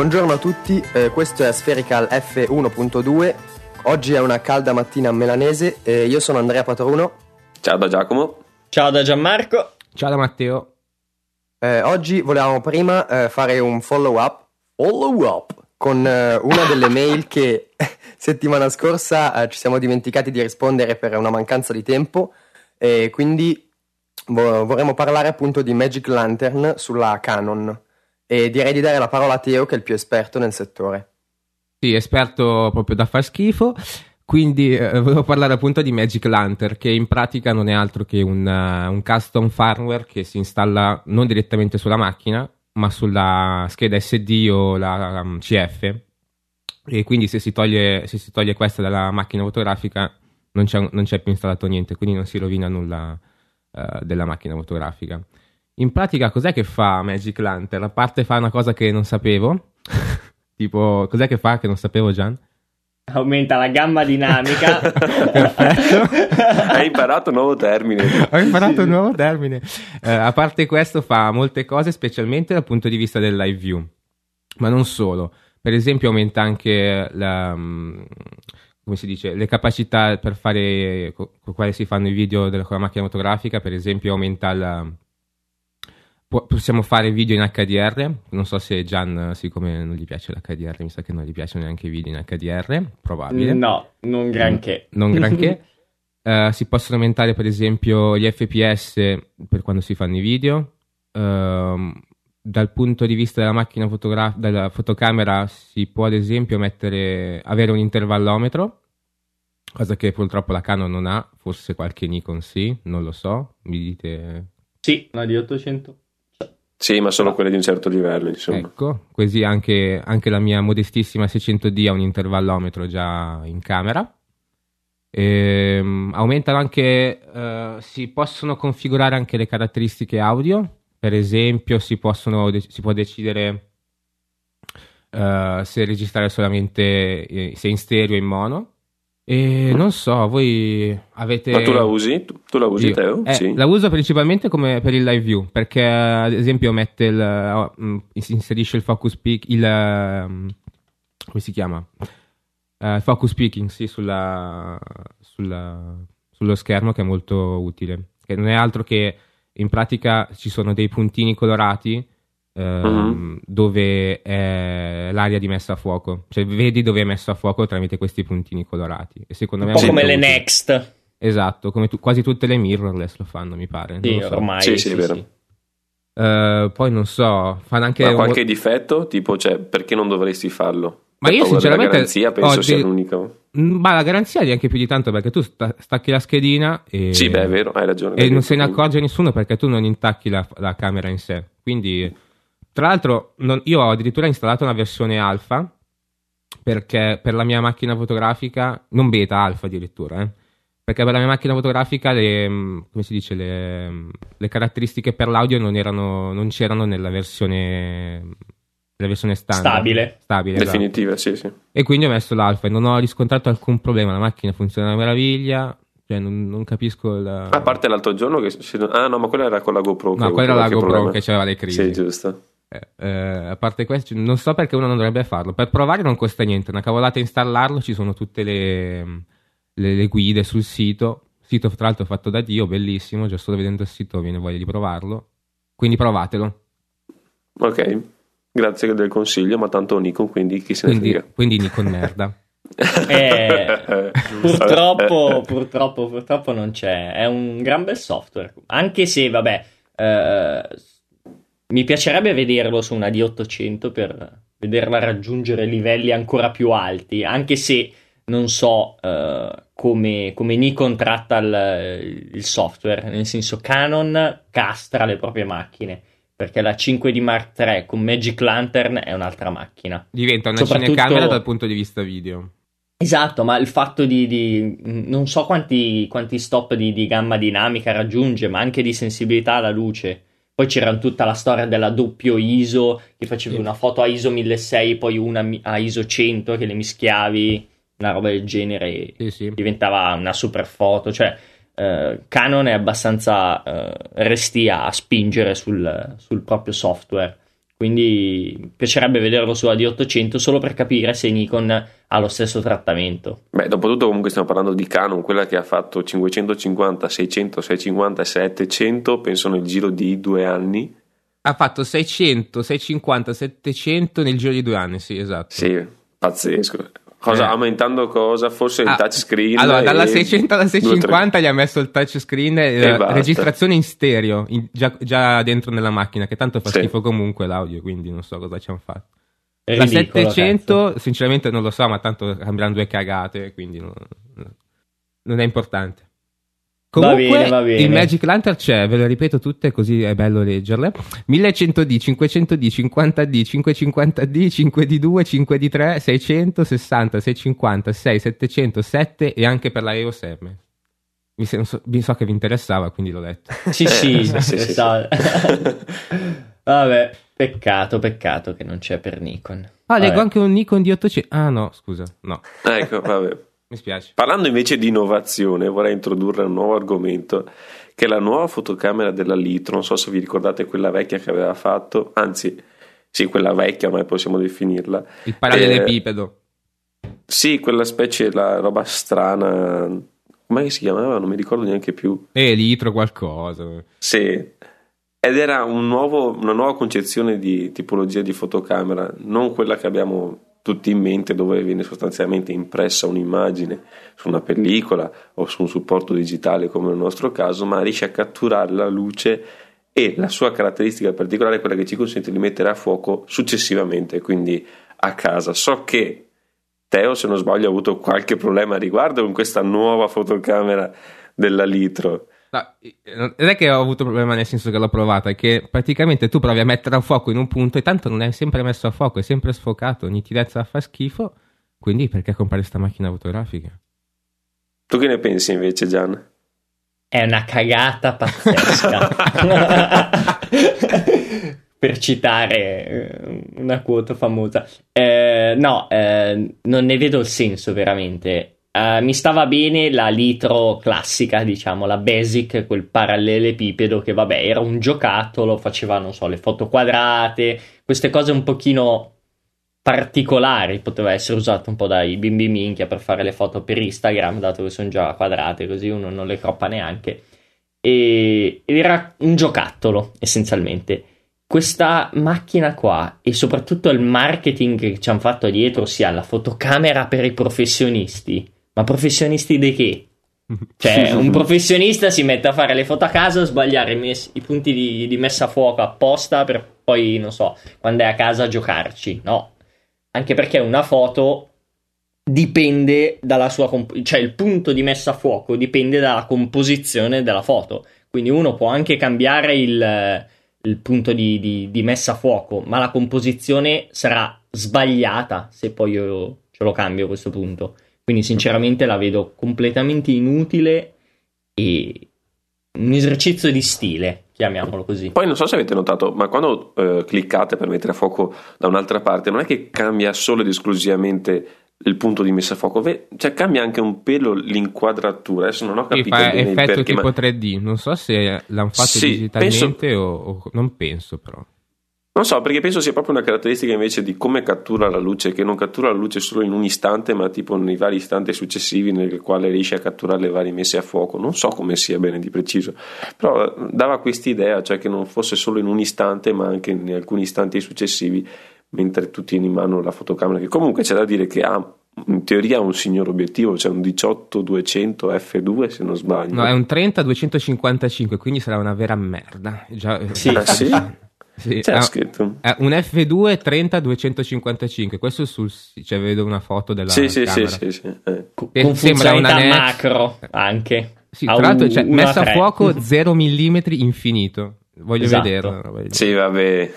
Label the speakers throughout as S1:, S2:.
S1: Buongiorno a tutti, eh, questo è Spherical F1.2. Oggi è una calda mattina milanese e io sono Andrea Patruno.
S2: Ciao da Giacomo.
S3: Ciao da Gianmarco.
S4: Ciao da Matteo.
S1: Eh, oggi volevamo prima eh, fare un follow up, follow up con eh, una delle mail che settimana scorsa eh, ci siamo dimenticati di rispondere per una mancanza di tempo e quindi vo- vorremmo parlare appunto di Magic Lantern sulla Canon e direi di dare la parola a Teo che è il più esperto nel settore.
S4: Sì, esperto proprio da far schifo. Quindi eh, volevo parlare appunto di Magic Lantern, che in pratica non è altro che un, uh, un, custom firmware che si installa non direttamente sulla macchina, ma sulla scheda SD o la um, CF. E quindi se si, toglie, se si toglie questa dalla macchina fotografica non c'è, non c'è, più installato niente, quindi non si rovina nulla uh, della macchina fotografica. In pratica cos'è che fa Magic Lantern? A parte fa una cosa che non sapevo, tipo cos'è che fa che non sapevo Gian?
S3: Aumenta la gamma dinamica.
S4: Perfetto.
S2: Hai imparato un nuovo termine.
S4: Ho imparato sì. un nuovo termine. Eh, a parte questo fa molte cose, specialmente dal punto di vista del live view. Ma non solo. Per esempio aumenta anche la, come si dice, le capacità per fare, con quale si fanno i video della, con la macchina fotografica. Per esempio aumenta la possiamo fare video in HDR. Non so se Gian, siccome non gli piace l'HDR, mi sa che non gli piacciono neanche i video in HDR. Probabile.
S3: No, non granché.
S4: Non, non granché. uh, si possono aumentare, per esempio, gli FPS per quando si fanno i video. Uh, dal punto di vista della macchina fotogra- della fotocamera si può ad esempio mettere, avere un intervallometro, cosa che purtroppo la Canon non ha, forse qualche Nikon sì, non lo so, mi dite...
S3: Sì, la di 800.
S2: Sì, ma sono quelle di un certo livello, insomma.
S4: Ecco, così anche, anche la mia modestissima 600D ha un intervallometro già in camera. E, um, aumentano anche, uh, si possono configurare anche le caratteristiche audio. Per esempio, si, possono, si può decidere uh, se registrare solamente eh, se in stereo o in mono. E non so, voi avete.
S2: Ma tu la usi? Tu, tu la usi, Io. Teo?
S4: Eh,
S2: sì.
S4: La uso principalmente come per il live view, perché ad esempio mette il. Oh, inserisce il focus peak, il. Um, come si chiama? Uh, focus peaking, sì, sulla, sulla, sullo schermo, che è molto utile. Che non è altro che in pratica ci sono dei puntini colorati Uh-huh. dove è l'area di messa a fuoco, cioè vedi dove è messo a fuoco tramite questi puntini colorati. E secondo me
S3: un po' come le Next.
S4: Esatto, come tu, quasi tutte le mirrorless lo fanno, mi pare.
S3: Sì,
S4: so.
S3: ormai.
S2: Sì, sì, sì è vero. Sì.
S4: Uh, poi non so, fanno anche.
S2: Ma qualche un... difetto? Tipo, cioè, perché non dovresti farlo?
S4: Ma io sinceramente. La
S2: garanzia penso oh, sia l'unico.
S4: Ma la garanzia di anche più di tanto perché tu sta- stacchi la schedina e.
S2: Sì, beh, è vero, hai ragione.
S4: E non se ne accorge nessuno perché tu non intacchi la, la camera in sé. Quindi tra l'altro, non, io ho addirittura installato una versione alfa perché per la mia macchina fotografica, non beta, alfa addirittura, eh, perché per la mia macchina fotografica le, mm, come si dice, le, mm, le caratteristiche per l'audio non, erano, non c'erano nella versione, nella versione standard.
S3: Stabile.
S4: Stabile,
S2: Definitiva,
S4: esatto.
S2: sì, sì.
S4: E quindi ho messo l'alfa e non ho riscontrato alcun problema, la macchina funziona a meraviglia, cioè, non, non, capisco il...
S2: A parte l'altro giorno che... Ah no, ma quella era con la GoPro.
S4: No, quella era la GoPro problema. che aveva le crisi.
S2: Sì, giusto.
S4: Eh, eh, a parte questo, non so perché uno non dovrebbe farlo. Per provare non costa niente, una cavolata installarlo, ci sono tutte le, le, le guide sul sito. Sito tra l'altro fatto da Dio, bellissimo, già solo vedendo il sito viene voglia di provarlo. Quindi provatelo.
S2: Ok, grazie del consiglio, ma tanto Nikon, quindi chi se ne
S4: quindi,
S2: frega.
S4: Quindi Nikon merda.
S3: eh, purtroppo, purtroppo, purtroppo non c'è. È un gran bel software. Anche se, vabbè, eh, mi piacerebbe vederlo su una D800 per vederla raggiungere livelli ancora più alti, anche se non so uh, come, come, Nikon tratta il, il, software, nel senso Canon castra le proprie macchine, perché la 5D Mark III con Magic Lantern è un'altra macchina.
S4: Diventa una Soprattutto... cinecamera dal punto di vista video.
S3: Esatto, ma il fatto di, di non so quanti, quanti stop di, di gamma dinamica raggiunge, ma anche di sensibilità alla luce poi c'era tutta la storia della doppio ISO, che facevi una foto a ISO 1600, poi una a ISO 100 che le mischiavi, una roba del genere,
S4: sì, sì.
S3: diventava una super foto. Cioè, eh, Canon è abbastanza eh, restia a spingere sul, sul, proprio software. Quindi piacerebbe vederlo sulla D800 solo per capire se Nikon ha lo stesso trattamento.
S2: Beh, dopo tutto comunque stiamo parlando di Canon, quella che ha fatto 550, 600, 650 e 700, penso nel giro di due anni.
S4: Ha fatto 600, 650, 700 nel giro di due anni, sì, esatto.
S2: Sì, pazzesco. Cosa,
S4: Eh.
S2: Aumentando cosa? Forse il
S4: Ah,
S2: touchscreen.
S4: Allora, dalla
S2: e
S4: 600 alla 650 gli ha messo il touchscreen e
S2: E
S4: la
S2: basta.
S4: registrazione in stereo, in- già, già dentro nella macchina, che tanto fa
S2: Sì.
S4: schifo comunque l'audio, quindi non so cosa ci hanno fatto.
S3: È
S4: La
S3: ridicolo,
S4: 700,
S3: cazzo.
S4: sinceramente non lo so, ma tanto cambieranno due cagate, quindi non, non è importante.
S3: Va
S4: Comunque,
S3: bene, va bene.
S4: il Magic Lantern c'è, ve lo ripeto tutte così è bello leggerle. 1100D, 500D, 50D, 550D, 5D2, 5D3, 600, 60, 650, 6, 700, 7 e anche per la EOS M. Mi, se- non so, mi so che vi interessava, quindi l'ho letto.
S3: Sì, sì,
S2: Eh, sì, sì, sì.
S3: sa- Vabbè, peccato, peccato che non c'è per Nikon.
S4: Ah,
S3: Vabbè.
S4: leggo anche un Nikon di 800. Ah, no, scusa, no,
S2: ecco, vabbè.
S4: Mi spiace.
S2: Parlando invece di innovazione, vorrei introdurre un nuovo argomento, che è la nuova fotocamera della Litro. Non so se vi ricordate quella vecchia che aveva fatto, anzi, sì, quella vecchia, ormai possiamo definirla.
S4: Il parallelepipedo.
S2: Sì, quella specie, la roba strana. Come si chiamava? Non mi ricordo neanche più.
S4: E litro qualcosa.
S2: Sì. Ed era un nuovo- una nuova concezione di tipologia di fotocamera, non quella che abbiamo tutti in mente, dove viene sostanzialmente impressa un'immagine su una pellicola o su un supporto digitale, come nel nostro caso, ma riesce a catturare la luce e la sua caratteristica particolare è quella che ci consente di mettere a fuoco successivamente, quindi a casa. So che Teo, se non sbaglio, ha avuto qualche problema a riguardo con questa nuova fotocamera della Litro.
S4: No, non è che ho avuto problema nel senso che l'ho provata, è che praticamente tu provi a mettere a fuoco in un punto e tanto non è sempre messo a fuoco, è sempre sfocato, nitidezza fa schifo, quindi perché comprare sta macchina fotografica?
S2: Tu che ne pensi invece, Gian?
S3: È una cagata pazzesca. per citare eh, una quote famosa. Eh, no, eh, non ne vedo il senso veramente. Eh, mi stava bene la litro classica, diciamo, la basic, quel parallelepipedo che vabbè era un giocattolo, faceva, non so, le foto quadrate, queste cose un pochino particolari, poteva essere usato un po' dai bimbi minchia per fare le foto per Instagram, dato che sono già quadrate, così uno non le croppa neanche. E ed era un giocattolo, essenzialmente. Questa macchina qua e soprattutto il marketing che ci hanno fatto dietro, sia la fotocamera per i professionisti, ma professionisti di che? Cioè, un professionista si mette a fare le foto a casa, sbagliare i, mes- i punti di, di messa a fuoco apposta per poi, non so, quando è a casa giocarci. No, anche perché una foto dipende dalla sua comp- cioè il punto di messa a fuoco dipende dalla composizione della foto. Quindi uno può anche cambiare il, il punto di, di- di messa a fuoco, ma la composizione sarà sbagliata se poi io ce lo cambio a questo punto. Quindi sinceramente la vedo completamente inutile e un esercizio di stile, chiamiamolo così.
S2: Poi non so se avete notato, ma quando eh, cliccate per mettere a fuoco da un'altra parte, non è che cambia solo ed esclusivamente il punto di messa a fuoco, cioè cambia anche un pelo l'inquadratura. Adesso non ho
S4: Sì,
S2: capito
S4: fa
S2: bene
S4: effetto
S2: perché,
S4: tipo
S2: ma
S4: 3D, non so se l'hanno fatto
S2: Sì,
S4: digitalmente o, o- non penso però.
S2: Non so perché penso sia proprio una caratteristica invece di come cattura la luce, che non cattura la luce solo in un istante, ma tipo nei vari istanti successivi nel quale riesce a catturare le varie messe a fuoco. Non so come sia bene di preciso, però eh, dava quest'idea, cioè che non fosse solo in un istante, ma anche in alcuni istanti successivi, mentre tu tieni in mano la fotocamera, che comunque c'è da dire che ha in teoria un signor obiettivo, cioè un 18-200 f2 se non sbaglio.
S4: No, è un 30-255, quindi sarà una vera merda. Già, eh,
S3: Sì.
S2: Sì?
S4: Sì,
S2: C'è
S4: ha-
S2: scritto.
S4: è un F2 30-255, questo sul cioè vedo una foto della
S2: Sì, sì, sì, sì, sì. eh.
S3: Con
S4: sembra una
S3: funzionalità
S4: NEX.
S3: macro anche.
S4: Sì, tra l'altro cioè, messa a fuoco 0 mm infinito. Voglio
S3: Esatto.
S4: del
S2: Sì, vabbè.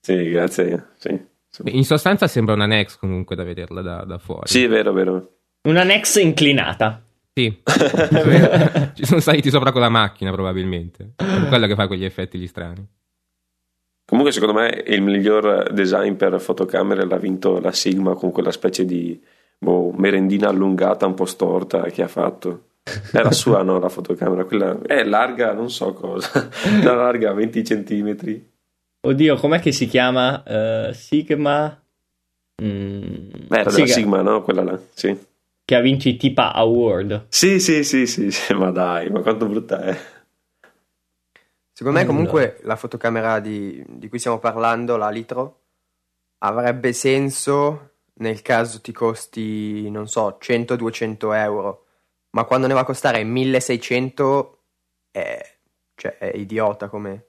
S2: Sì, grazie. Sì.
S4: In sostanza sembra una Nex comunque da vederla da, da fuori.
S2: Sì, è vero, vero.
S3: Una Nex inclinata.
S4: Sì. Ci sono saliti sopra con la macchina probabilmente. È quello che fa quegli effetti gli strani.
S2: Comunque, secondo me, il miglior design per fotocamere l'ha vinto la Sigma con quella specie di boh, merendina allungata, un po' storta che ha fatto. È la sua, no? La fotocamera. Quella è larga, non so cosa. È larga 20 centimetri.
S3: Oddio, com'è che si chiama? Uh, Sigma...
S2: Mm, era Sigma. Sigma, no? Quella là, sì.
S3: Che ha vinto i Tipa Award.
S2: Sì, sì, sì, sì, sì, ma dai, ma quanto brutta è.
S1: Secondo me comunque la fotocamera di, di cui stiamo parlando, la Litro, avrebbe senso nel caso ti costi, non so, 100-200 euro, ma quando ne va a costare 1600 è, cioè, è idiota come...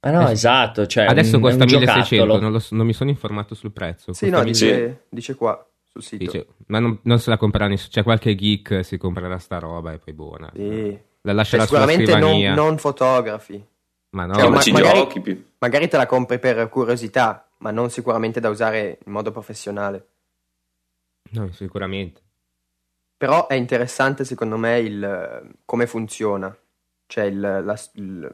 S3: Ah no, eh, esatto. Cioè
S4: Adesso un, costa 1600, non, lo, non, mi sono informato sul prezzo.
S1: Sì, no, dice, dice, qua sul sito. Dice,
S4: ma non, non, se la comprerà nessuno. C'è qualche geek si comprerà sta roba e poi buona.
S1: Sì.
S4: La lascerà
S1: cioè, sicuramente non, non, fotografi.
S2: Ma no, cioè, ma, ci magari, giochi.
S1: Magari te la compri per curiosità, ma non sicuramente da usare in modo professionale.
S4: No, sicuramente.
S1: Però è interessante secondo me il come funziona. Cioè il, la, il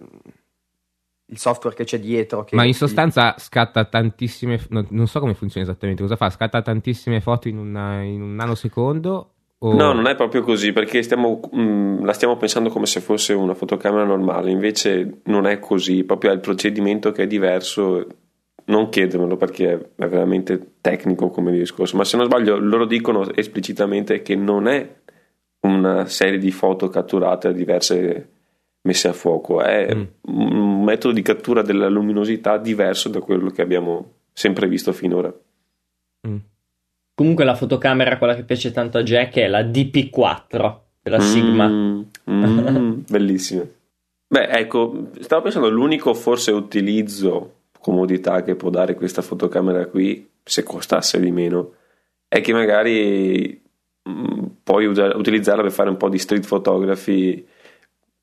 S1: il software che c'è dietro. Che
S4: Ma in sostanza scatta tantissime, no, non so come funziona esattamente, cosa fa? Scatta tantissime foto in, una, in un nanosecondo? O...
S2: No, non è proprio così perché stiamo, mh, mm, la stiamo pensando come se fosse una fotocamera normale, invece non è così, proprio è il procedimento che è diverso. Non chiedermelo perché è veramente tecnico come discorso, ma se non sbaglio loro dicono esplicitamente che non è una serie di foto catturate a diverse messe a fuoco, è mm. un metodo di cattura della luminosità diverso da quello che abbiamo sempre visto finora.
S3: Mm. Comunque la fotocamera, quella che piace tanto a Jack, è la DP4 della Sigma. Mm,
S2: mm, bellissima. Beh, ecco, stavo pensando l'unico forse utilizzo, comodità che può dare questa fotocamera qui, se costasse di meno, è che magari mm, puoi utilizzarla per fare un po' di street photography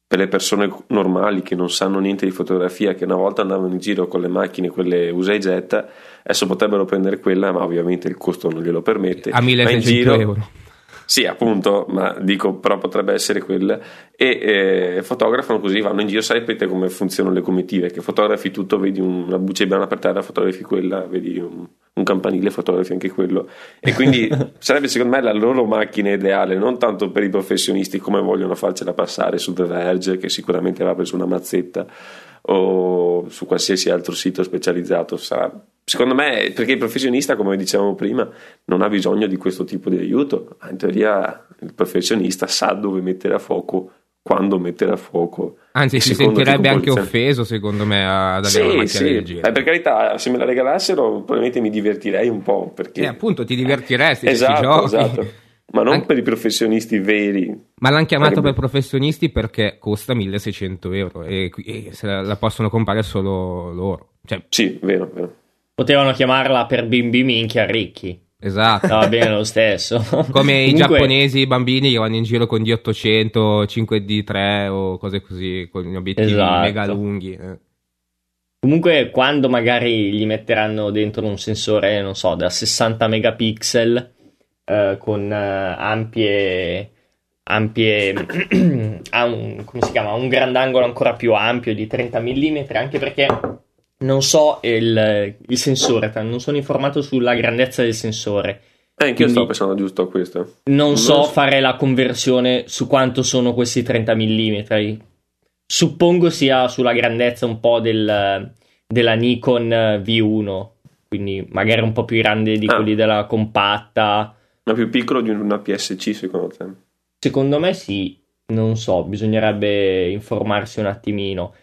S2: per le persone normali che non sanno niente di fotografia, che una volta andavano in giro con le macchine, quelle usa e getta, adesso potrebbero prendere quella, ma ovviamente il costo non glielo permette.
S4: A 1600 euro.
S2: Sì, appunto, ma dico, però potrebbe essere quella. E eh, fotografano così, vanno in giro, sapete come funzionano le comitive, che fotografi tutto, vedi una buccia di banana per terra, fotografi quella, vedi un, un campanile, fotografi anche quello. E quindi sarebbe secondo me la loro macchina ideale, non tanto per i professionisti come vogliono farcela passare su The Verge, che sicuramente aveva preso una mazzetta, o su qualsiasi altro sito specializzato. Sarà, secondo me, perché il professionista, come dicevamo prima, non ha bisogno di questo tipo di aiuto. In teoria il professionista sa dove mettere a fuoco quando mettere a fuoco.
S4: Anzi, si sentirebbe anche offeso, secondo me, ad avere sì, una macchina
S2: sì.
S4: del genere.
S2: Eh, per carità, se me la regalassero, probabilmente mi divertirei un po'. Perché...
S4: Eh, appunto, ti divertiresti.
S2: esatto, esatto. Ma non An... per i professionisti veri.
S4: Ma l'hanno chiamato Sarebbe... per professionisti perché costa 1600 euro e, e se la, la, possono comprare solo loro. Cioè...
S2: Sì, vero, vero.
S3: Potevano chiamarla per bimbi minchia ricchi.
S4: Esatto.
S3: Va bene lo stesso.
S4: Come Comunque... i giapponesi, i bambini che vanno in giro con D800, 5D3 o cose così, con gli obiettivi esatto. mega lunghi. Eh.
S3: Comunque, quando magari gli metteranno dentro un sensore, non so, da 60 megapixel, eh, con eh, ampie, ampie un, come si chiama, un grandangolo ancora più ampio di 30 mm, anche perché non so il, il sensore, non sono informato sulla grandezza del sensore.
S2: Eh, anch'io stavo pensando giusto a questo.
S3: Non, non so fare la conversione su quanto sono questi 30 mm. Suppongo sia sulla grandezza un po' del, della Nikon V1, quindi magari un po' più grande di ah. quelli della compatta.
S2: Ma più piccolo di una PSC secondo te?
S3: Secondo me sì, non so, bisognerebbe informarsi un attimino.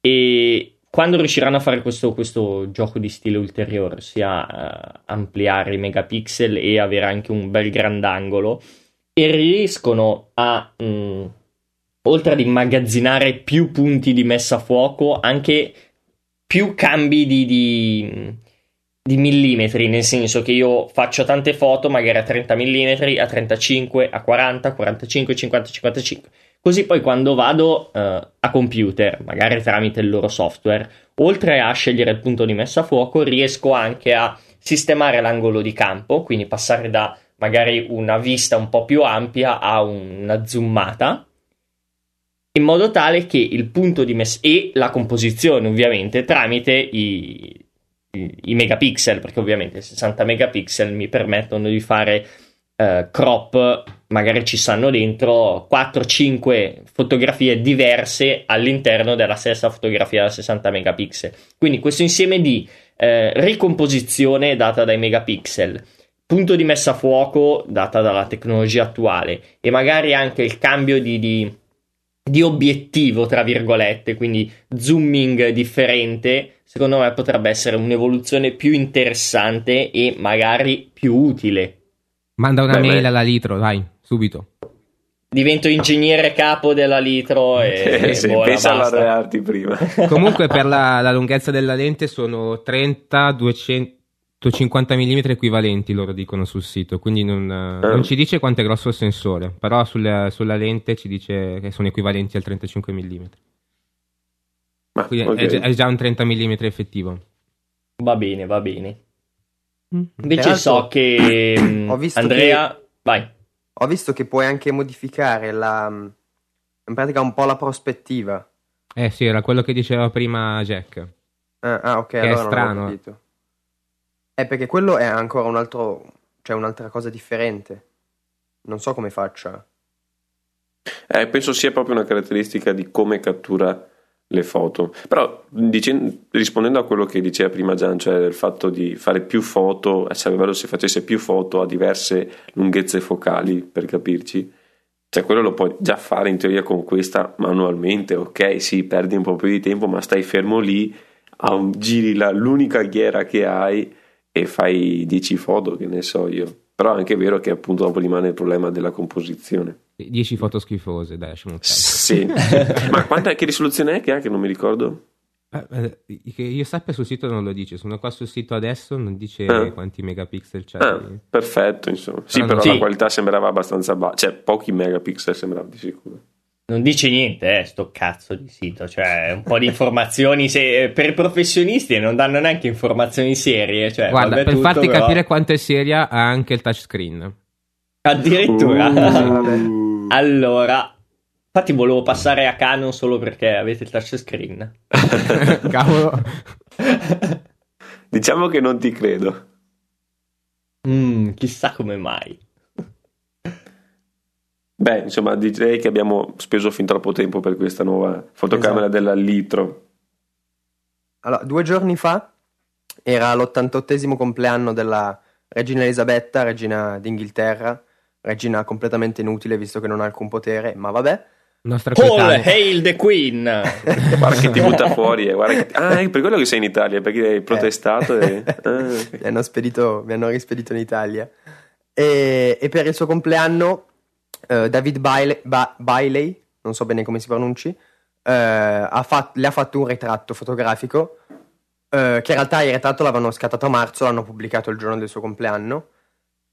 S3: E quando riusciranno a fare questo, questo gioco di stile ulteriore, ossia uh, ampliare i megapixel e avere anche un bel grandangolo, e riescono a, mh, mm, oltre ad immagazzinare più punti di messa a fuoco, anche più cambi di, di, di millimetri, nel senso che io faccio tante foto magari a 30 mm, a 35, a 40, 45, 50, 55 Così poi quando vado uh, a computer, magari tramite il loro software, oltre a scegliere il punto di messa a fuoco, riesco anche a sistemare l'angolo di campo, quindi passare da magari una vista un po' più ampia a una zoomata, in modo tale che il punto di messa e la composizione ovviamente tramite i, i, megapixel, perché ovviamente 60 megapixel mi permettono di fare uh, crop magari ci stanno dentro 4-5 fotografie diverse all'interno della stessa fotografia da 60 megapixel. Quindi questo insieme di eh, ricomposizione data dai megapixel, punto di messa a fuoco data dalla tecnologia attuale e magari anche il cambio di, di, di obiettivo, tra virgolette, quindi zooming differente, secondo me potrebbe essere un'evoluzione più interessante e magari più utile.
S4: Manda una beh, mail beh. alla Litro, dai subito.
S3: Divento ingegnere capo della Litro e,
S2: e sì, buona, pensa basta. a laurearti prima.
S4: Comunque per la, la, lunghezza della lente sono 30, 250 mm equivalenti, loro dicono sul sito, quindi non, eh. non ci dice quanto è grosso il sensore, però sulla, sulla, lente ci dice che sono equivalenti al 35 mm. Ma, quindi okay. è, è, già un 30 mm effettivo.
S3: Va bene, va bene. Mm. Invece so che Andrea... Che... Vai
S1: ho visto che puoi anche modificare la, in pratica un po' la prospettiva.
S4: Eh sì, era quello che diceva prima Jack.
S1: Ah, ah ok, che allora è strano. È perché quello è ancora un altro, cioè un'altra cosa differente. Non so come faccia.
S2: Eh, penso sia proprio una caratteristica di come cattura le foto. Però dicendo, rispondendo a quello che diceva prima Gian, cioè del fatto di fare più foto, eh, sarebbe bello se facesse più foto a diverse lunghezze focali, per capirci. Cioè, quello lo puoi già fare in teoria con questa manualmente, ok? Sì, perdi un po' più di tempo, ma stai fermo lì, giri la, l'unica ghiera che hai e fai 10 foto, che ne so io. Però è anche vero che appunto dopo rimane il problema della composizione.
S4: 10 foto schifose, dai, lasciamo
S2: Sì, ma quanta, che risoluzione è che ha che non mi ricordo?
S4: Eh, che io sappia sul sito non lo dice, sono qua sul sito adesso, non dice ah. quanti megapixel c'è.
S2: Ah, perfetto, insomma. Sì, però, però la qualità sembrava abbastanza bassa, cioè pochi megapixel sembrava di sicuro.
S3: Non dice niente, eh, sto cazzo di sito, cioè un po' di informazioni se, per i professionisti non danno neanche informazioni serie. Cioè,
S4: Guarda, per tutto, farti però... capire quanto è seria ha anche il touchscreen.
S3: Addirittura. Uh. Allora, infatti volevo passare a Canon solo perché avete il touchscreen.
S4: Cavolo.
S2: diciamo che non ti credo.
S3: Mm, chissà come mai.
S2: Beh, insomma, direi che abbiamo speso fin troppo tempo per questa nuova fotocamera esatto. della Litro.
S1: Allora, due giorni fa era l'88 compleanno della regina Elisabetta, regina d'Inghilterra, regina completamente inutile visto che non ha alcun potere, ma vabbè.
S3: Nostra Paul, hail the queen!
S2: guarda che ti butta fuori. Eh, che... Ah, è per quello che sei in Italia, perché hai protestato
S1: eh. e... Ah, mi, hanno spedito, mi hanno rispedito in Italia. E, e per il suo compleanno uh, David Bailey, ba- Bailey, non so bene come si pronunci, uh, ha fat- le ha fatto un ritratto fotografico Uh, che in realtà il ritratto l'avevano scattato a marzo, l'hanno pubblicato il giorno del suo compleanno.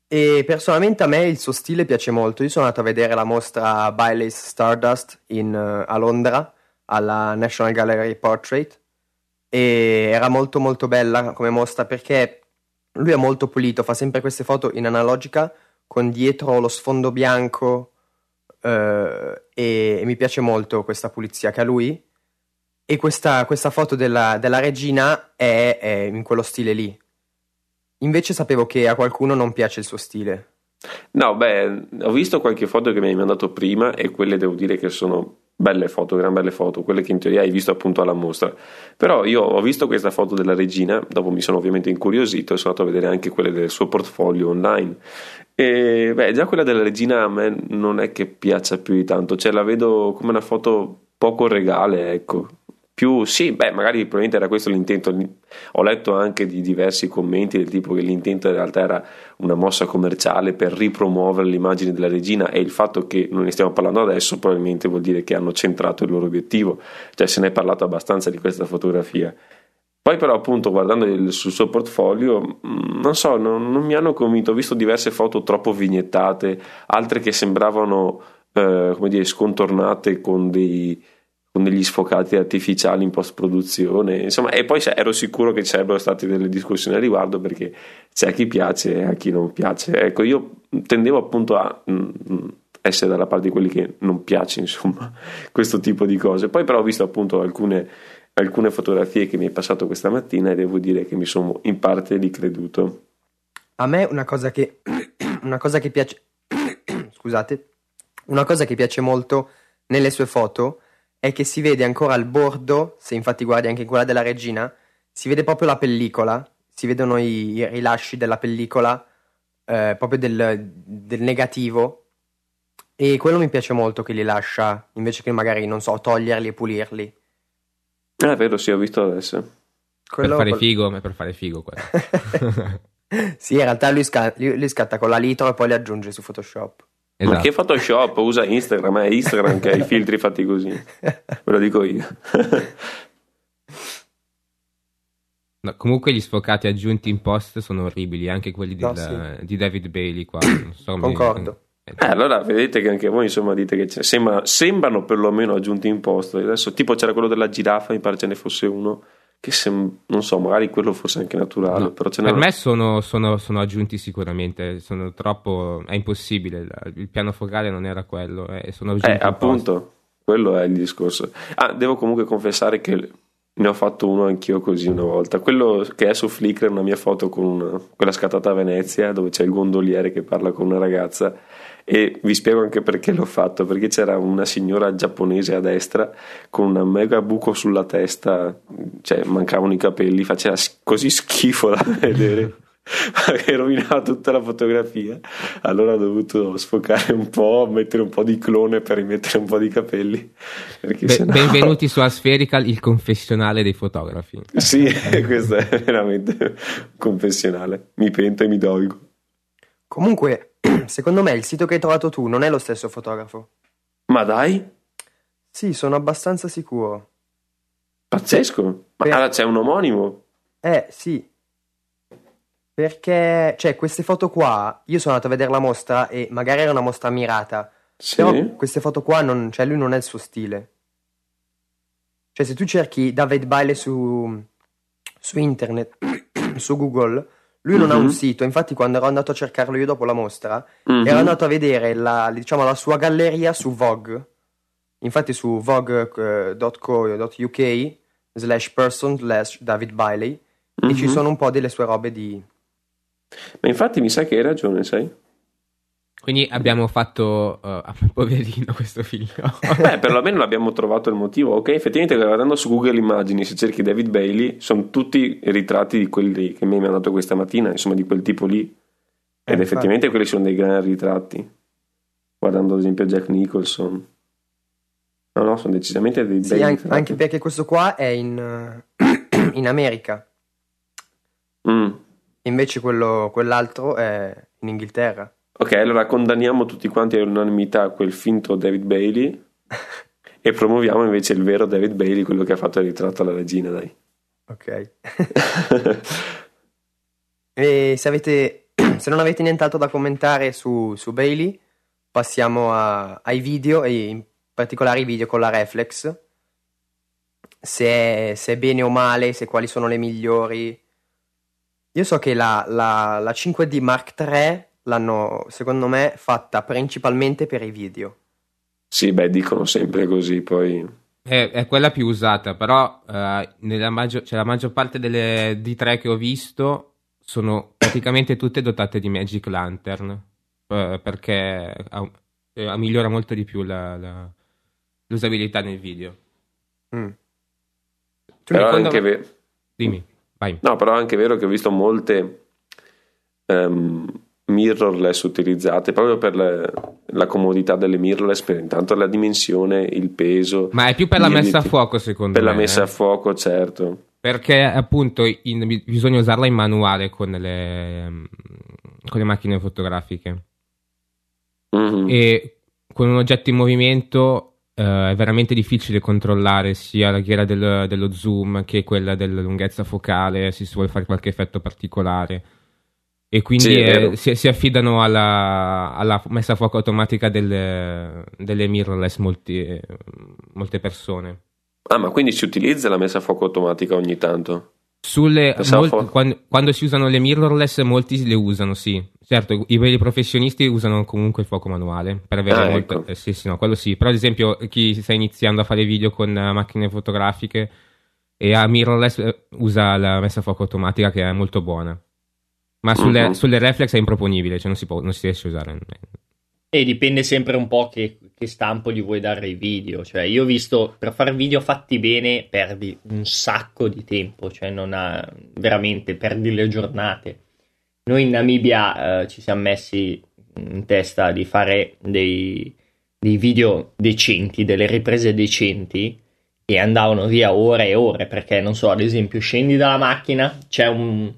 S1: E personalmente a me il suo stile piace molto. Io sono andato a vedere la mostra Bailey's Stardust in, a Londra alla National Gallery Portrait e era molto molto bella come mostra perché lui è molto pulito, fa sempre queste foto in analogica con dietro lo sfondo bianco uh, e, e, mi piace molto questa pulizia che ha lui e questa, questa foto della, della regina è, è in quello stile lì Invece sapevo che a qualcuno non piace il suo stile.
S2: No, beh, ho visto qualche foto che mi hai mandato prima e quelle devo dire che sono belle foto, gran belle foto, quelle che in teoria hai visto appunto alla mostra. Però io ho visto questa foto della regina, dopo mi sono ovviamente incuriosito e sono andato a vedere anche quelle del suo portfolio online. E beh, già quella della regina a me non è che piaccia più di tanto, cioè la vedo come una foto poco regale, ecco più sì, beh, magari probabilmente era questo l'intento. Ho letto anche di diversi commenti del tipo che l'intento in realtà era una mossa commerciale per ripromuovere l'immagine della regina e il fatto che non ne stiamo parlando adesso probabilmente vuol dire che hanno centrato il loro obiettivo, cioè se ne è parlato abbastanza di questa fotografia. Poi però appunto guardando il, sul suo portfolio, mm, non so, non, non, mi hanno convinto, ho visto diverse foto troppo vignettate, altre che sembravano, eh, come dire, scontornate con dei con degli sfocati artificiali in post produzione insomma e poi ero sicuro che ci sarebbero state delle discussioni a riguardo perché c'è chi piace e a chi non piace. Ecco io tendevo appunto a mm, mm, essere dalla parte di quelli che non piace insomma questo tipo di cose. Poi però ho visto appunto alcune, alcune fotografie che mi hai passato questa mattina e devo dire che mi sono in parte ricreduto.
S1: A me una cosa che una cosa che piace scusate, una cosa che piace molto nelle sue foto è che si vede ancora al bordo, se infatti guardi anche quella della regina, si vede proprio la pellicola, si vedono i, i rilasci della pellicola, eh, proprio del, del, negativo. E quello mi piace molto che li lascia, invece che magari, non so, toglierli e pulirli.
S2: Ah, è vero, sì, ho visto adesso.
S4: Quello, per fare figo, ma per fare figo quello.
S1: sì, in realtà lui, sca- lui, lui scatta con la litro e poi li aggiunge su Photoshop.
S2: Esatto. Ma che Photoshop? Usa Instagram, è Instagram che ha i filtri fatti così. Ve lo dico io.
S4: No, comunque gli sfocati aggiunti in post sono orribili, anche quelli no, del, sì. di David Bailey qua.
S1: So Concordo.
S2: Eh, allora vedete che anche voi insomma dite che sembra, sembrano perlomeno aggiunti in post. Adesso tipo c'era quello della giraffa, mi pare ce ne fosse uno che sem- non so, magari quello forse anche naturale. No, però
S4: per me sono, sono, sono, aggiunti sicuramente, sono troppo, è impossibile, il piano focale non era quello. Eh, sono aggiunti
S2: eh, appunto, quello è il discorso. Ah, devo comunque confessare che ne ho fatto uno anch'io così una volta. Quello che è su Flickr è una mia foto con una, quella scattata a Venezia dove c'è il gondoliere che parla con una ragazza e vi spiego anche perché l'ho fatto, perché c'era una signora giapponese a destra con un mega buco sulla testa, cioè mancavano i capelli, faceva così schifo da vedere. che rovinava tutta la fotografia. Allora ho dovuto sfocare un po' mettere un po' di clone per rimettere un po' di capelli
S4: Be- sennò... benvenuti su Aspherical il confessionale dei fotografi.
S2: Sì questo è veramente un confessionale. Mi pento e mi dolgo.
S1: Comunque secondo me il sito che hai trovato tu non è lo stesso fotografo.
S2: Ma dai?
S1: Sì, sono abbastanza sicuro.
S2: Pazzesco. Ma per... allora c'è un omonimo?
S1: Eh, sì. Perché, cioè, queste foto qua, io sono andato a vedere la mostra e magari era una mostra mirata. Sì. Però queste foto qua, non, cioè, lui non è il suo stile. Cioè, se tu cerchi David Baile su, su internet, su Google, lui non mm-hmm. ha un mhm. sito, infatti quando ero andato a cercarlo io dopo la mostra, mm-hmm. ero andato a vedere la, diciamo, la sua galleria su Vogue. Infatti su vogue.co.uk slash person slash David Bailey mm-hmm. e ci mhm. sono un po' delle sue robe di...
S2: Ma infatti mi sa che hai ragione, sai?
S4: Quindi abbiamo fatto uh, poverino questo figlio.
S2: Beh, perlomeno abbiamo trovato il motivo. Ok, effettivamente guardando su Google Immagini, se cerchi David Bailey, sono tutti ritratti di quelli che mi hai mandato questa mattina, insomma di quel tipo lì. Ed eh, effettivamente infatti. quelli sono dei gran ritratti. Guardando ad esempio Jack Nicholson. No, no, sono decisamente dei
S1: sì, anche, anche, perché questo qua è in, in America. Mm. Invece quello, quell'altro è in Inghilterra.
S2: Ok, allora condanniamo tutti quanti all'unanimità quel finto David Bailey e promuoviamo invece il vero David Bailey, quello che ha fatto il ritratto alla regina, dai.
S1: Ok. e se, avete, se non avete nient'altro da commentare su, su Bailey, passiamo a, ai video e in particolare i video con la reflex. Se è, se è bene o male, se quali sono le migliori. Io so che la, la, la 5D Mark III l'hanno, secondo me, fatta principalmente per i video.
S2: Sì, beh, dicono sempre così, poi...
S4: È, è quella più usata, però uh, nella maggior, cioè, la maggior parte delle D3 che ho visto sono praticamente tutte dotate di Magic Lantern, uh, perché uh, migliora molto di più la, la, l'usabilità nel video. Mm.
S2: Però quando... anche vero...
S4: Dimmi, vai.
S2: No, però è anche vero che ho visto molte... Um, mirrorless utilizzate proprio per le, la comodità delle mirrorless, per intanto la dimensione, il peso.
S4: Ma è più per la messa a fuoco, secondo
S2: per
S4: me.
S2: Per la messa
S4: eh?
S2: a fuoco, certo.
S4: Perché appunto in, bisogna usarla in manuale con le, con le macchine fotografiche. Mm-hmm. E con un oggetto in movimento Uh, è veramente difficile controllare sia la ghiera del, dello zoom che quella della lunghezza focale se si vuole fare qualche effetto particolare e quindi sì, è, si, si, affidano alla, alla, messa a fuoco automatica delle, delle mirrorless molti, molte persone.
S2: Ah, ma quindi si utilizza la messa a fuoco automatica ogni tanto?
S4: Sulle, molti, quando, quando, si usano le mirrorless, molti le usano, sì. Certo, i veri professionisti usano comunque il fuoco manuale per avere ah, molto, ecco. eh, sì, sì, no, quello sì. Però, ad esempio, chi sta iniziando a fare video con uh, macchine fotografiche e ha mirrorless uh, usa la messa a fuoco automatica che è molto buona. Ma sulle, uh-huh. sulle reflex è improponibile, cioè non si, può, non si riesce a usare.
S3: E dipende sempre un po' che, che stampo gli vuoi dare ai video. Cioè, io ho visto per fare video fatti bene perdi un sacco di tempo, cioè non ha veramente perdi le giornate. Noi in Namibia eh, ci siamo messi in testa di fare dei, dei video decenti, delle riprese decenti e andavano via ore e ore perché non so, ad esempio, scendi dalla macchina, c'è un,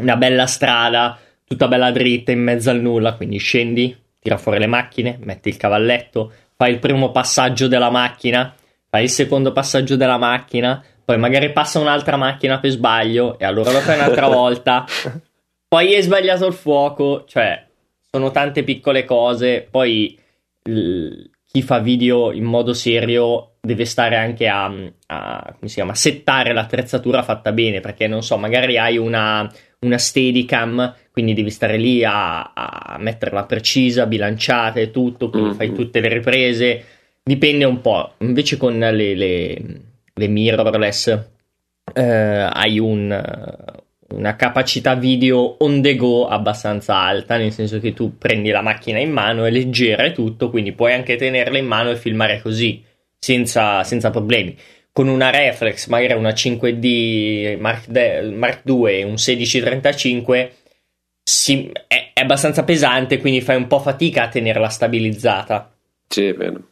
S3: una bella strada tutta bella dritta in mezzo al nulla, quindi scendi, tira fuori le macchine, metti il cavalletto, fai il primo passaggio della macchina, fai il secondo passaggio della macchina, poi magari passa un'altra macchina per sbaglio e allora lo fai un'altra volta. Poi hai sbagliato il fuoco, cioè sono tante piccole cose, poi l- chi fa video in modo serio deve stare anche a, a come si chiama, settare l'attrezzatura fatta bene, perché non so, magari hai una, una Steadicam, quindi devi stare lì a, a metterla precisa, bilanciata e tutto, quindi mm-hmm. fai tutte le riprese, dipende un po'. Invece con le, le, le mirrorless eh, hai un, una capacità video on the go abbastanza alta, nel senso che tu prendi la macchina in mano, è leggera e tutto, quindi puoi anche tenerla in mano e filmare così, senza, senza problemi con una reflex, magari una 5D Mark, de- Mark II un 1635, si, è, è, abbastanza pesante, quindi fai un po' fatica a tenerla stabilizzata.
S2: Sì, è vero.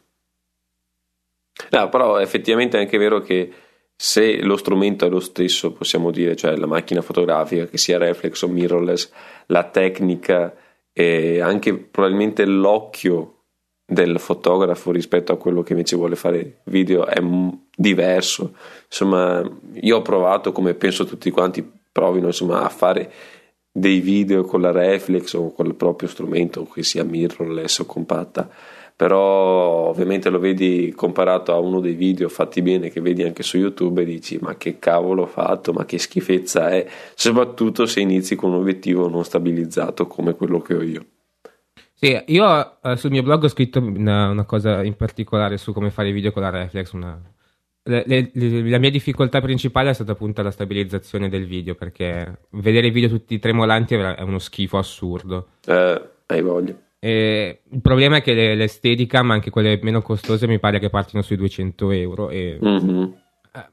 S2: No, però effettivamente è anche vero che se lo strumento è lo stesso, possiamo dire, cioè la macchina fotografica, che sia reflex o mirrorless, la tecnica e anche probabilmente l'occhio del fotografo rispetto a quello che invece vuole fare video è diverso. Insomma, io ho provato, come penso tutti quanti provino, insomma, a fare dei video con la reflex o con il proprio strumento, che sia mirrorless o compatta. Però ovviamente lo vedi comparato a uno dei video fatti bene che vedi anche su YouTube e dici ma che cavolo ho fatto, ma che schifezza è, soprattutto se inizi con un obiettivo non stabilizzato come quello che ho io.
S4: Sì, io eh, sul mio blog ho scritto una, una, cosa in particolare su come fare i video con la reflex. Una... Le, le, le, la mia difficoltà principale è stata appunto la stabilizzazione del video perché vedere i video tutti tremolanti è uno schifo assurdo.
S2: Eh, hai voglia.
S4: E il problema è che le, le Steadicam, anche quelle meno costose, mi pare che partino sui 200 euro e mm-hmm.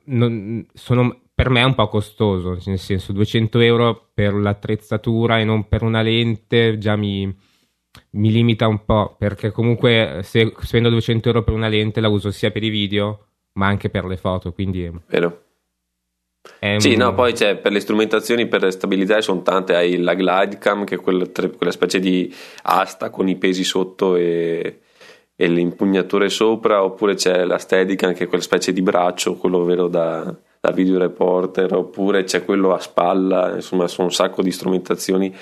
S4: non, sono per me è un po' costoso, nel senso 200 euro per l'attrezzatura e non per una lente già mi, mi limita un po' perché comunque se spendo 200 euro per una lente la uso sia per i video ma anche per le foto quindi
S2: vero? Un... sì no poi c'è per le strumentazioni per stabilizzare sono tante. Hai la glidecam che è quella, quella specie di asta con i pesi sotto e, e l'impugnatore sopra oppure c'è la steadicam che è quella specie di braccio quello vero da, da video reporter oppure c'è quello a spalla insomma sono un sacco di strumentazioni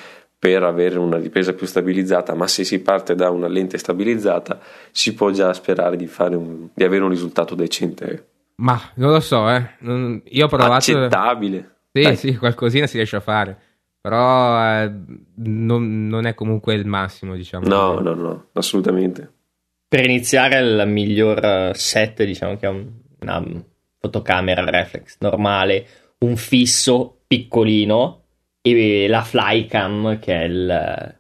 S2: per avere una ripresa più stabilizzata, ma se si parte da una lente stabilizzata si può già sperare di, un, di avere un risultato decente.
S4: Ma non lo so, eh. io ho provato.
S2: Accettabile.
S4: Sì, Dai. sì, qualcosina si riesce a fare. Però eh, non, non, è comunque il massimo, diciamo.
S2: No, no, no, assolutamente.
S3: Per iniziare, il miglior set, diciamo che è una fotocamera reflex normale, un fisso piccolino e la Flycam che è il, la,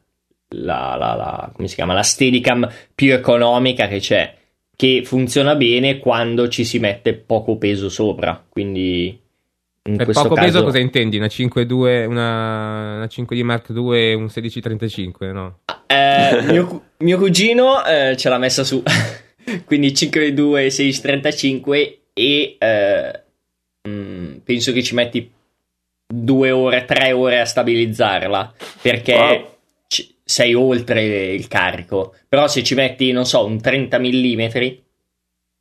S3: la, la, come si chiama? la Steadicam più economica che c'è che funziona bene quando ci si mette poco peso sopra quindi
S4: in per poco caso... peso cosa intendi? Una 5.2 una, una 5D Mark II un 1635 no?
S3: Eh, mio, mio, cugino eh, ce l'ha messa su quindi 5.2 e 1635 e eh, mh, mm, penso che ci metti due ore, tre ore a stabilizzarla perché wow. c- sei oltre il carico. Però se ci metti, non so, un 30 mm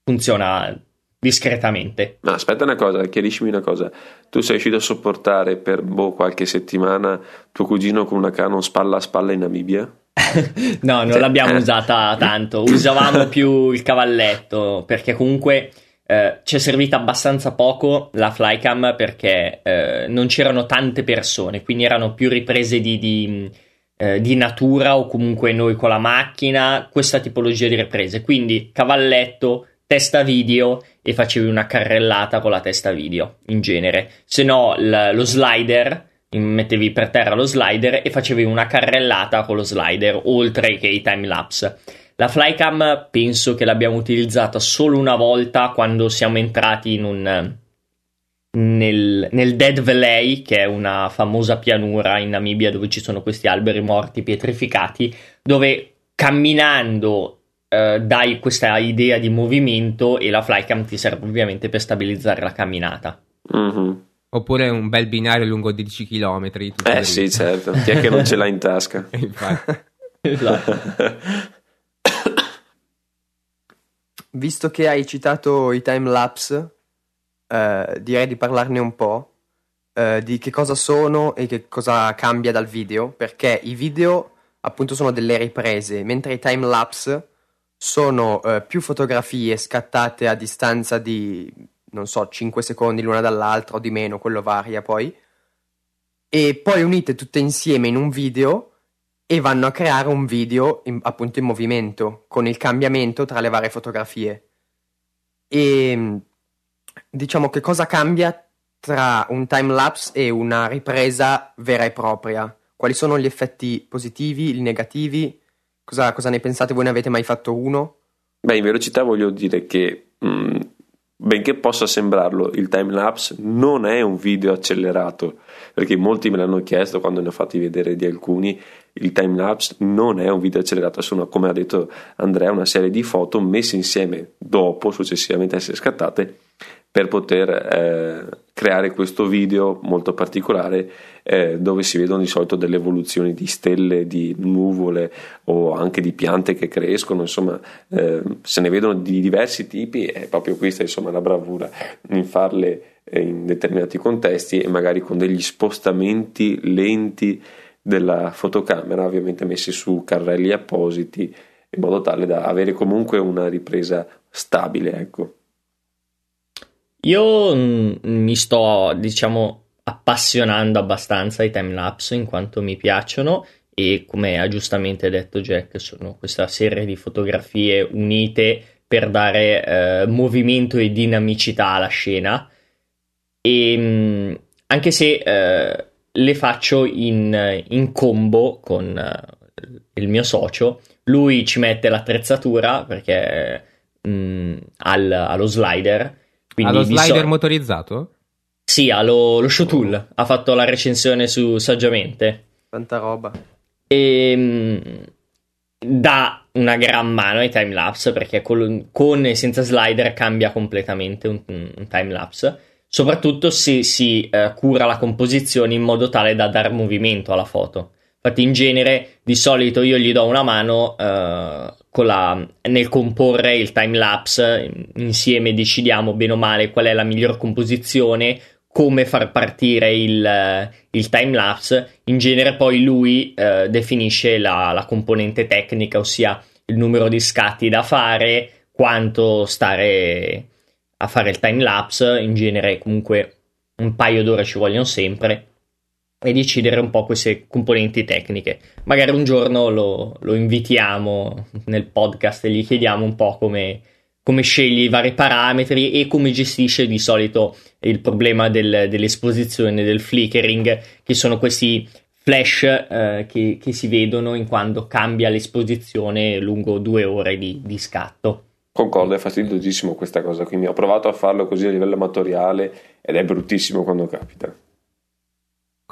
S3: funziona discretamente.
S2: Ma aspetta una cosa, chiariscimi una cosa. Tu sei riuscito a sopportare per boh, qualche settimana tuo cugino con una Canon spalla a spalla in Namibia?
S3: no, non cioè, l'abbiamo usata tanto. Usavamo più il cavalletto perché comunque eh, ci è servita abbastanza poco la flycam perché eh, non c'erano tante persone, quindi erano più riprese di, di, eh, di, natura o comunque noi con la macchina, questa tipologia di riprese. Quindi cavalletto, testa video e facevi una carrellata con la testa video in genere. Se no l- lo slider mettevi per terra lo slider e facevi una carrellata con lo slider oltre che i time lapse. La flycam penso che l'abbiamo utilizzata solo una volta quando siamo entrati in un, nel, nel, Dead Valley, che è una famosa pianura in Namibia dove ci sono questi alberi morti pietrificati, dove camminando eh, dai questa idea di movimento e la flycam ti serve ovviamente per stabilizzare la camminata.
S2: Mm-hmm.
S4: Oppure un bel binario lungo 10 km.
S2: Eh sì, certo. Chi è che non ce l'ha in tasca?
S3: esatto.
S1: Visto che hai citato i time lapse, eh, direi di parlarne un po'. Eh, di che cosa sono e che cosa cambia dal video, perché i video appunto sono delle riprese, mentre i time lapse sono eh, più fotografie scattate a distanza di, non so, 5 secondi l'una dall'altra o di meno, quello varia poi, e poi unite tutte insieme in un video e vanno a creare un video in, appunto in movimento, con il cambiamento tra le varie fotografie. E diciamo che cosa cambia tra un time lapse e una ripresa vera e propria? Quali sono gli effetti positivi, negativi? Cosa, cosa ne pensate? Voi ne avete mai fatto uno?
S2: Beh, in velocità voglio dire che mh, mm, benché possa sembrarlo, il time lapse non è un video accelerato, perché molti me l'hanno chiesto quando ne ho fatti vedere di alcuni, il time lapse non è un video accelerato, sono come ha detto Andrea una serie di foto messe insieme dopo, successivamente essere scattate per poter eh, creare questo video molto particolare eh, dove si vedono di solito delle evoluzioni di stelle, di nuvole o anche di piante che crescono, insomma eh, se ne vedono di diversi tipi, è proprio questa insomma la bravura in farle eh, in determinati contesti e magari con degli spostamenti lenti della fotocamera ovviamente messi su carrelli appositi in modo tale da avere comunque una ripresa stabile ecco.
S3: Io mm, mi sto, diciamo, appassionando abbastanza ai timelapse in quanto mi piacciono e come ha giustamente detto Jack sono questa serie di fotografie unite per dare eh, movimento e dinamicità alla scena. E mm, anche se eh, le faccio in, in combo con uh, il mio socio lui ci mette l'attrezzatura perché mh, mm, al, allo slider
S4: quindi ha lo slider so- motorizzato?
S3: Sì, ha lo, lo show tool. Ha fatto la recensione su Saggiamente.
S1: Tanta roba.
S3: E mh, dà una gran mano ai timelapse perché con, con, e senza slider cambia completamente un, un timelapse. Soprattutto se si uh, cura la composizione in modo tale da dare movimento alla foto. Infatti, in genere, di solito io gli do una mano uh, la, nel comporre il time lapse. Insieme decidiamo bene o male qual è la miglior composizione, come far partire il, il time lapse. In genere, poi lui uh, definisce la, la componente tecnica, ossia il numero di scatti da fare, quanto stare a fare il time lapse. In genere, comunque, un paio d'ore ci vogliono sempre e decidere un po' queste componenti tecniche. Magari un giorno lo, lo invitiamo nel podcast e gli chiediamo un po' come, come, sceglie i vari parametri e come gestisce di solito il problema del, dell'esposizione, del flickering, che sono questi flash eh, che, che, si vedono in quando cambia l'esposizione lungo due ore di, di scatto.
S2: Concordo, è fastidiosissimo questa cosa qui. Mi ho provato a farlo così a livello amatoriale ed è bruttissimo quando capita.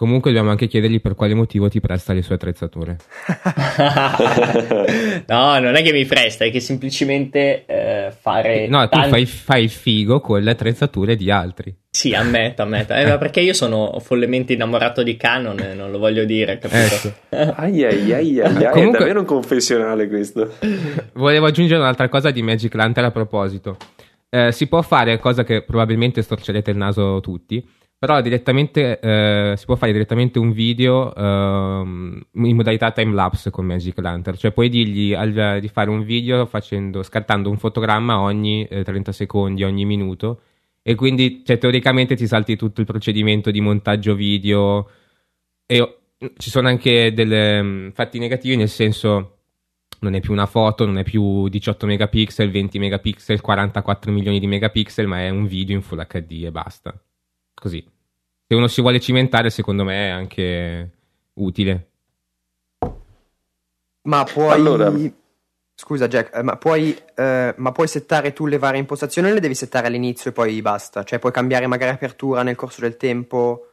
S4: Comunque dobbiamo anche chiedergli per quale motivo ti presta le sue attrezzature.
S3: no, non è che mi presta, è che semplicemente eh, fare...
S4: No, tanti... tu fai, fai, il figo con le attrezzature di altri.
S3: Sì, ammetto, ammetto. Eh, perché io sono follemente innamorato di Canon non lo voglio dire, capito?
S2: Ecco. ai ai ai ai, ai Comunque, è davvero un confessionale questo.
S4: Volevo aggiungere un'altra cosa di Magic Lantern a proposito. Eh, si può fare, cosa che probabilmente storcerete il naso tutti, però direttamente eh, si può fare direttamente un video eh, in modalità time lapse con Magic Lantern, cioè puoi dirgli al, di fare un video facendo, scattando un fotogramma ogni eh, 30 secondi, ogni minuto. E quindi cioè, teoricamente ti salti tutto il procedimento di montaggio video. E ci sono anche dei mm, fatti negativi nel senso non è più una foto, non è più 18 megapixel, 20 megapixel, 44 milioni di megapixel, ma è un video in Full HD e basta così. se uno si vuole cimentare, secondo me è anche utile.
S1: Ma puoi. Allora... Scusa, Jack, eh, ma, puoi, eh, ma puoi settare tu le varie impostazioni o le devi settare all'inizio e poi basta? Cioè, puoi cambiare magari apertura nel corso del tempo?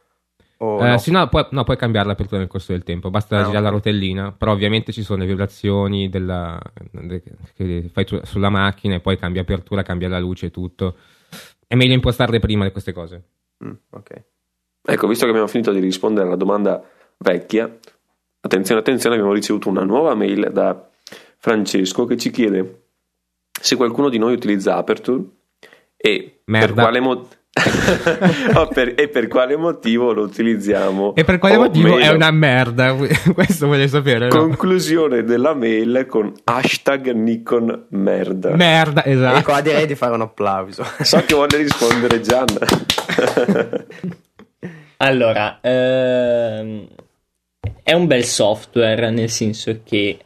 S4: Oh, eh, no? Sì, no puoi, no, puoi, cambiare l'apertura nel corso del tempo, basta ah, girare okay. la rotellina, però ovviamente ci sono le vibrazioni della, de, che fai tu, sulla macchina e poi cambia apertura, cambia la luce e tutto. È meglio impostarle prima di queste cose.
S1: Mm, ok.
S2: Ecco, visto che abbiamo finito di rispondere alla domanda vecchia, attenzione, attenzione, abbiamo ricevuto una nuova mail da Francesco che ci chiede se qualcuno di noi utilizza Aperture e per quale motivo oh, per, e per quale motivo lo utilizziamo?
S4: E per quale motivo meno. è una merda? Questo voglio sapere.
S2: No? Conclusione della mail con hashtag Nikon merda.
S4: Merda, esatto. E
S1: qua direi di fare un applauso.
S2: So che vuole rispondere Gian.
S3: allora, ehm, è un bel software nel senso che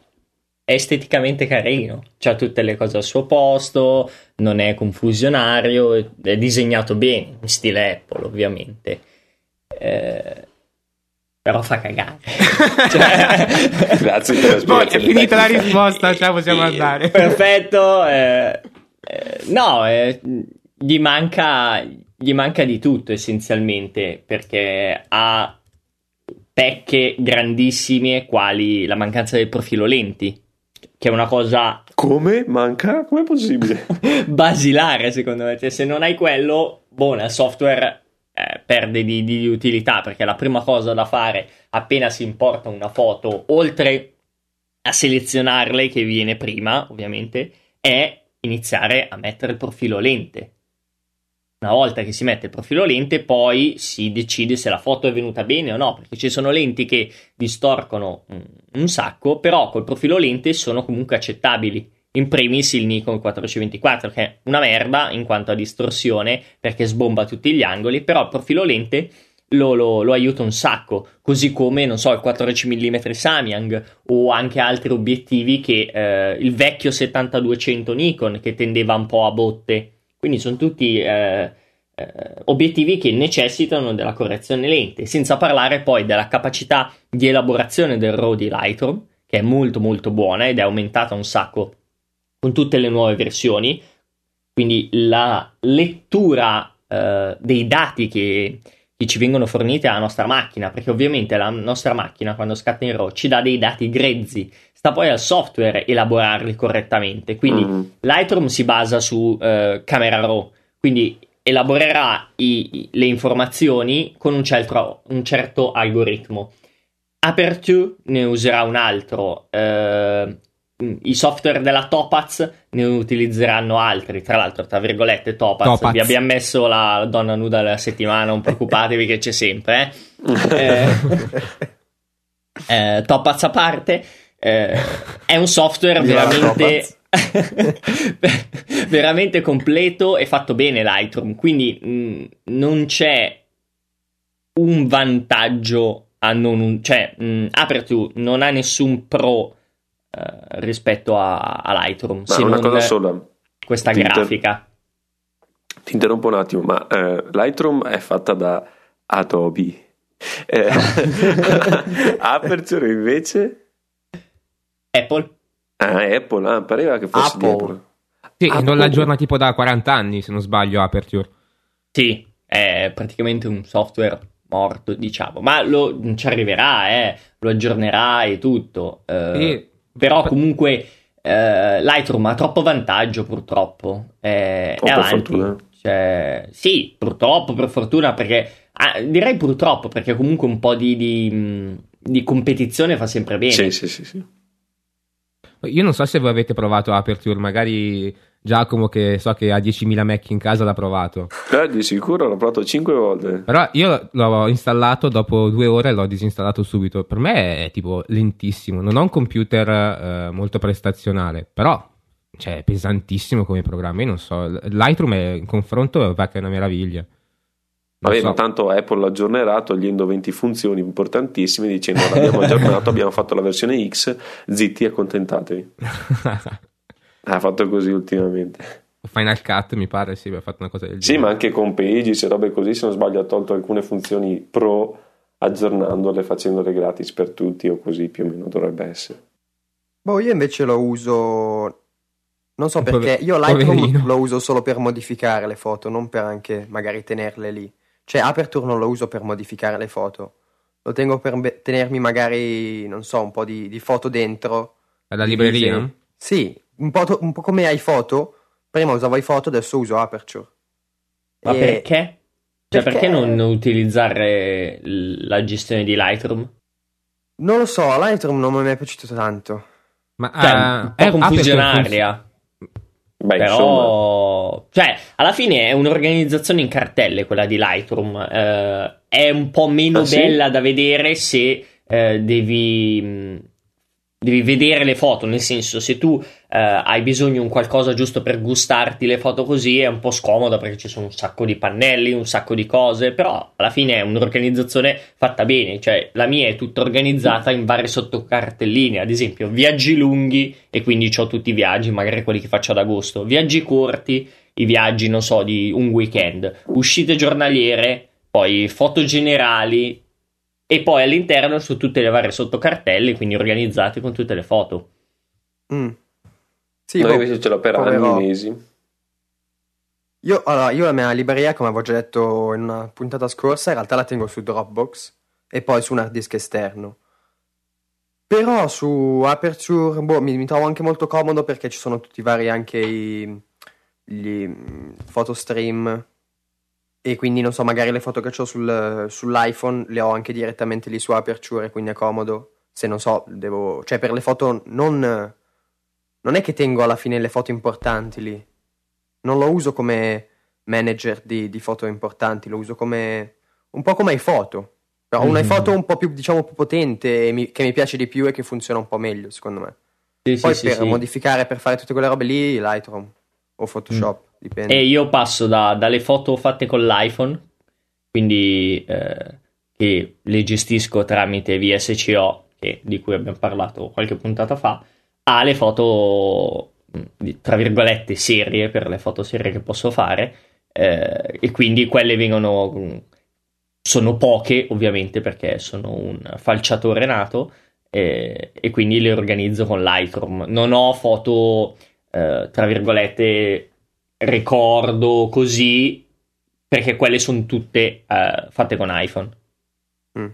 S3: è esteticamente carino, ha tutte le cose al suo posto, non è confusionario, è disegnato bene, in stile Apple ovviamente. Eh, però fa cagare.
S2: cioè... Grazie per la spiegazione.
S4: È finita la risposta, cioè possiamo andare.
S3: Perfetto. Eh, eh, no, eh, gli, manca, gli manca di tutto essenzialmente perché ha pecche grandissime quali la mancanza del profilo lenti che è una cosa...
S2: Come? Manca? Com'è possibile?
S3: basilare secondo me, cioè, se non hai quello, buona, il software eh, perde di, di, utilità perché la prima cosa da fare appena si importa una foto, oltre a selezionarle che viene prima, ovviamente, è iniziare a mettere il profilo lente. Una volta che si mette il profilo lente, poi si decide se la foto è venuta bene o no, perché ci sono lenti che distorcono un sacco, però col profilo lente sono comunque accettabili. In primis il Nikon 424, che è una merda in quanto a distorsione, perché sbomba tutti gli angoli, però il profilo lente lo, lo, lo, aiuta un sacco, così come, non so, il 14 mm Samyang o anche altri obiettivi che eh, il vecchio 7200 Nikon che tendeva un po' a botte quindi sono tutti eh, eh, obiettivi che necessitano della correzione lente, senza parlare poi della capacità di elaborazione del RAW di Lightroom, che è molto molto buona ed è aumentata un sacco con tutte le nuove versioni. Quindi la lettura eh, dei dati che, che ci vengono forniti alla nostra macchina, perché ovviamente la nostra macchina quando scatta in RAW ci dà dei dati grezzi, sta poi al software elaborarli correttamente. Quindi mm. Lightroom si basa su uh, Camera Raw, quindi elaborerà i, le informazioni con un certo, un certo algoritmo. Aperture ne userà un altro. Uh, i software della Topaz ne utilizzeranno altri. Tra l'altro, tra virgolette, Topaz. Topaz. Vi abbiamo messo la donna nuda della settimana, non preoccupatevi che c'è sempre. Eh. eh, eh, Topaz a parte eh, è un software veramente veramente completo e fatto bene Lightroom. Quindi mh, mm, non c'è un vantaggio a non un, cioè mh, mm, Aperture non ha nessun pro eh, rispetto a, a Lightroom
S2: ma una cosa sola.
S3: questa ti grafica.
S2: Inter... ti interrompo un attimo ma eh, Lightroom è fatta da Adobe. Eh, Aperture invece
S3: Apple.
S2: Ah, Apple, ah, pareva che fosse
S1: Apple. Apple.
S4: Sì, Apple. non l'aggiorna tipo da 40 anni, se non sbaglio, Aperture.
S3: Sì, è praticamente un software morto, diciamo, ma lo, ci arriverà, eh, lo aggiornerà e tutto. Eh, sì. Però comunque eh, Lightroom ha troppo vantaggio, purtroppo. Eh,
S2: oh, è avanti.
S3: Cioè, sì, purtroppo, per fortuna, perché ah, direi purtroppo, perché comunque un po' di, di, di competizione fa sempre bene.
S2: Sì, sì, sì. sì.
S4: Io non so se voi avete provato Aperture, magari Giacomo che so che ha 10.000 Mac in casa l'ha provato.
S2: Eh, di sicuro l'ho provato 5 volte.
S4: Però io l'ho installato dopo due ore e l'ho disinstallato subito. Per me è tipo lentissimo. Non ho un computer eh, molto prestazionale, però cioè, è pesantissimo come programma. Io non so, Lightroom è, in confronto va che è una meraviglia.
S2: Vabbè, so. ma tanto Apple l'ha aggiornerà togliendo 20 funzioni importantissime dicendo l'abbiamo aggiornato, abbiamo fatto la versione X, zitti, accontentatevi. ha fatto così ultimamente.
S4: Final Cut mi pare, sì, aveva fatto una cosa del
S2: genere. Sì, ma anche con Pages e robe così, se non sbaglio, ha tolto alcune funzioni pro aggiornandole, facendole gratis per tutti o così più o meno dovrebbe essere.
S1: Boh, io invece lo uso non so perché, io Lightroom Poverino. lo uso solo per modificare le foto, non per anche magari tenerle lì. Cioè Aperture non lo uso per modificare le foto, lo tengo per tenermi magari, non so, un po' di, di foto dentro.
S4: Alla libreria? Di,
S1: sì, un po', to- un po' come iPhoto, prima usavo iPhoto, adesso uso Aperture.
S3: Ma e... perché? Cioè perché... perché non utilizzare la gestione di Lightroom?
S1: Non lo so, Lightroom non mi è piaciuto tanto.
S3: Ma cioè, uh, è confusionaria. Beh, Però, cioè, alla fine è un'organizzazione in cartelle quella di Lightroom. Eh, è un po' meno ah, bella sì? da vedere se eh, devi devi vedere le foto, nel senso se tu hai bisogno di un qualcosa giusto per gustarti le foto così è un po' scomodo perché ci sono un sacco di pannelli, un sacco di cose, però alla fine è un'organizzazione fatta bene, cioè la mia è tutta organizzata in varie sottocartelline, ad esempio viaggi lunghi e quindi ho tutti i viaggi, magari quelli che faccio ad agosto, viaggi corti, i viaggi non so di un weekend, uscite giornaliere, poi foto generali, e poi all'interno su tutte le varie sottocartelle, quindi organizzate con tutte le foto.
S2: Mm. Sì, Noi boh, invece ce l'ho per anni, mesi.
S1: Io, allora, io la mia libreria, come avevo già detto in una puntata scorsa, in realtà la tengo su Dropbox e poi su un hard disk esterno. Però su Aperture boh, mi, mi, trovo anche molto comodo perché ci sono tutti i vari anche i, gli mm, photostream e quindi non so, magari le foto che ho sul, sull'iPhone le ho anche direttamente lì su Aperture, quindi è comodo. Se non so, devo... Cioè per le foto non... Non è che tengo alla fine le foto importanti lì. Non lo uso come manager di, di foto importanti, lo uso come... Un po' come iPhoto. Però mm-hmm. un'iPhoto un po' più, diciamo, più potente mi, che mi piace di più e che funziona un po' meglio, secondo me. Sì, Poi sì, per sì, modificare, per fare tutte quelle robe lì, Lightroom o Photoshop. Mm. Dipende.
S3: E io passo da, dalle foto fatte con l'iPhone, quindi eh, che le gestisco tramite VSCO, che, di cui abbiamo parlato qualche puntata fa, alle foto, mm, tra virgolette, serie, per le foto serie che posso fare, eh, e quindi quelle vengono... Mm, sono poche, ovviamente, perché sono un falciatore nato, eh, e quindi le organizzo con Lightroom. Non ho foto, eh, tra virgolette, ricordo così, perché quelle sono tutte uh, fatte con iPhone.
S1: Mm.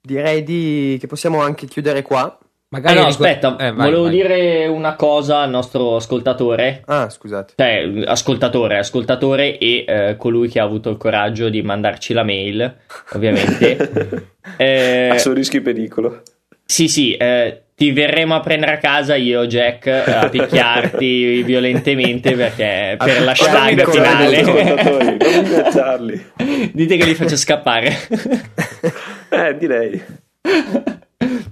S1: Direi di... che possiamo anche chiudere qua.
S3: Magari ah, no, aspetta, eh, vai, volevo vai. dire una cosa al nostro ascoltatore.
S1: Ah, scusate.
S3: Cioè, ascoltatore, ascoltatore e eh, colui che ha avuto il coraggio di mandarci la mail, ovviamente.
S2: eh, a suo rischio e pericolo.
S3: Sì, sì, eh, ti verremo a prendere a casa io, Jack, a picchiarti violentemente perché per la hashtag finale. Dite che li faccio scappare.
S2: eh, direi.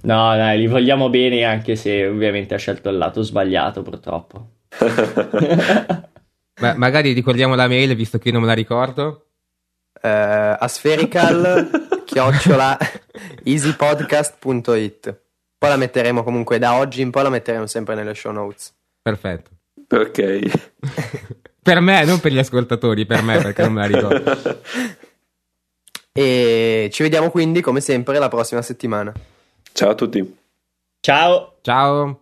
S3: No, dai, li vogliamo bene anche se ovviamente ha scelto il lato sbagliato, purtroppo.
S4: Ma magari ricordiamo la mail, visto che io non me la ricordo.
S1: Uh, aspherical chiocciola easypodcast.it poi la metteremo comunque da oggi in poi la metteremo sempre nelle show notes.
S4: Perfetto.
S2: Ok.
S4: per me, non per gli ascoltatori, per me perché non me la ricordo.
S1: e ci vediamo quindi come sempre la prossima settimana.
S2: Ciao a tutti.
S3: Ciao.
S4: Ciao.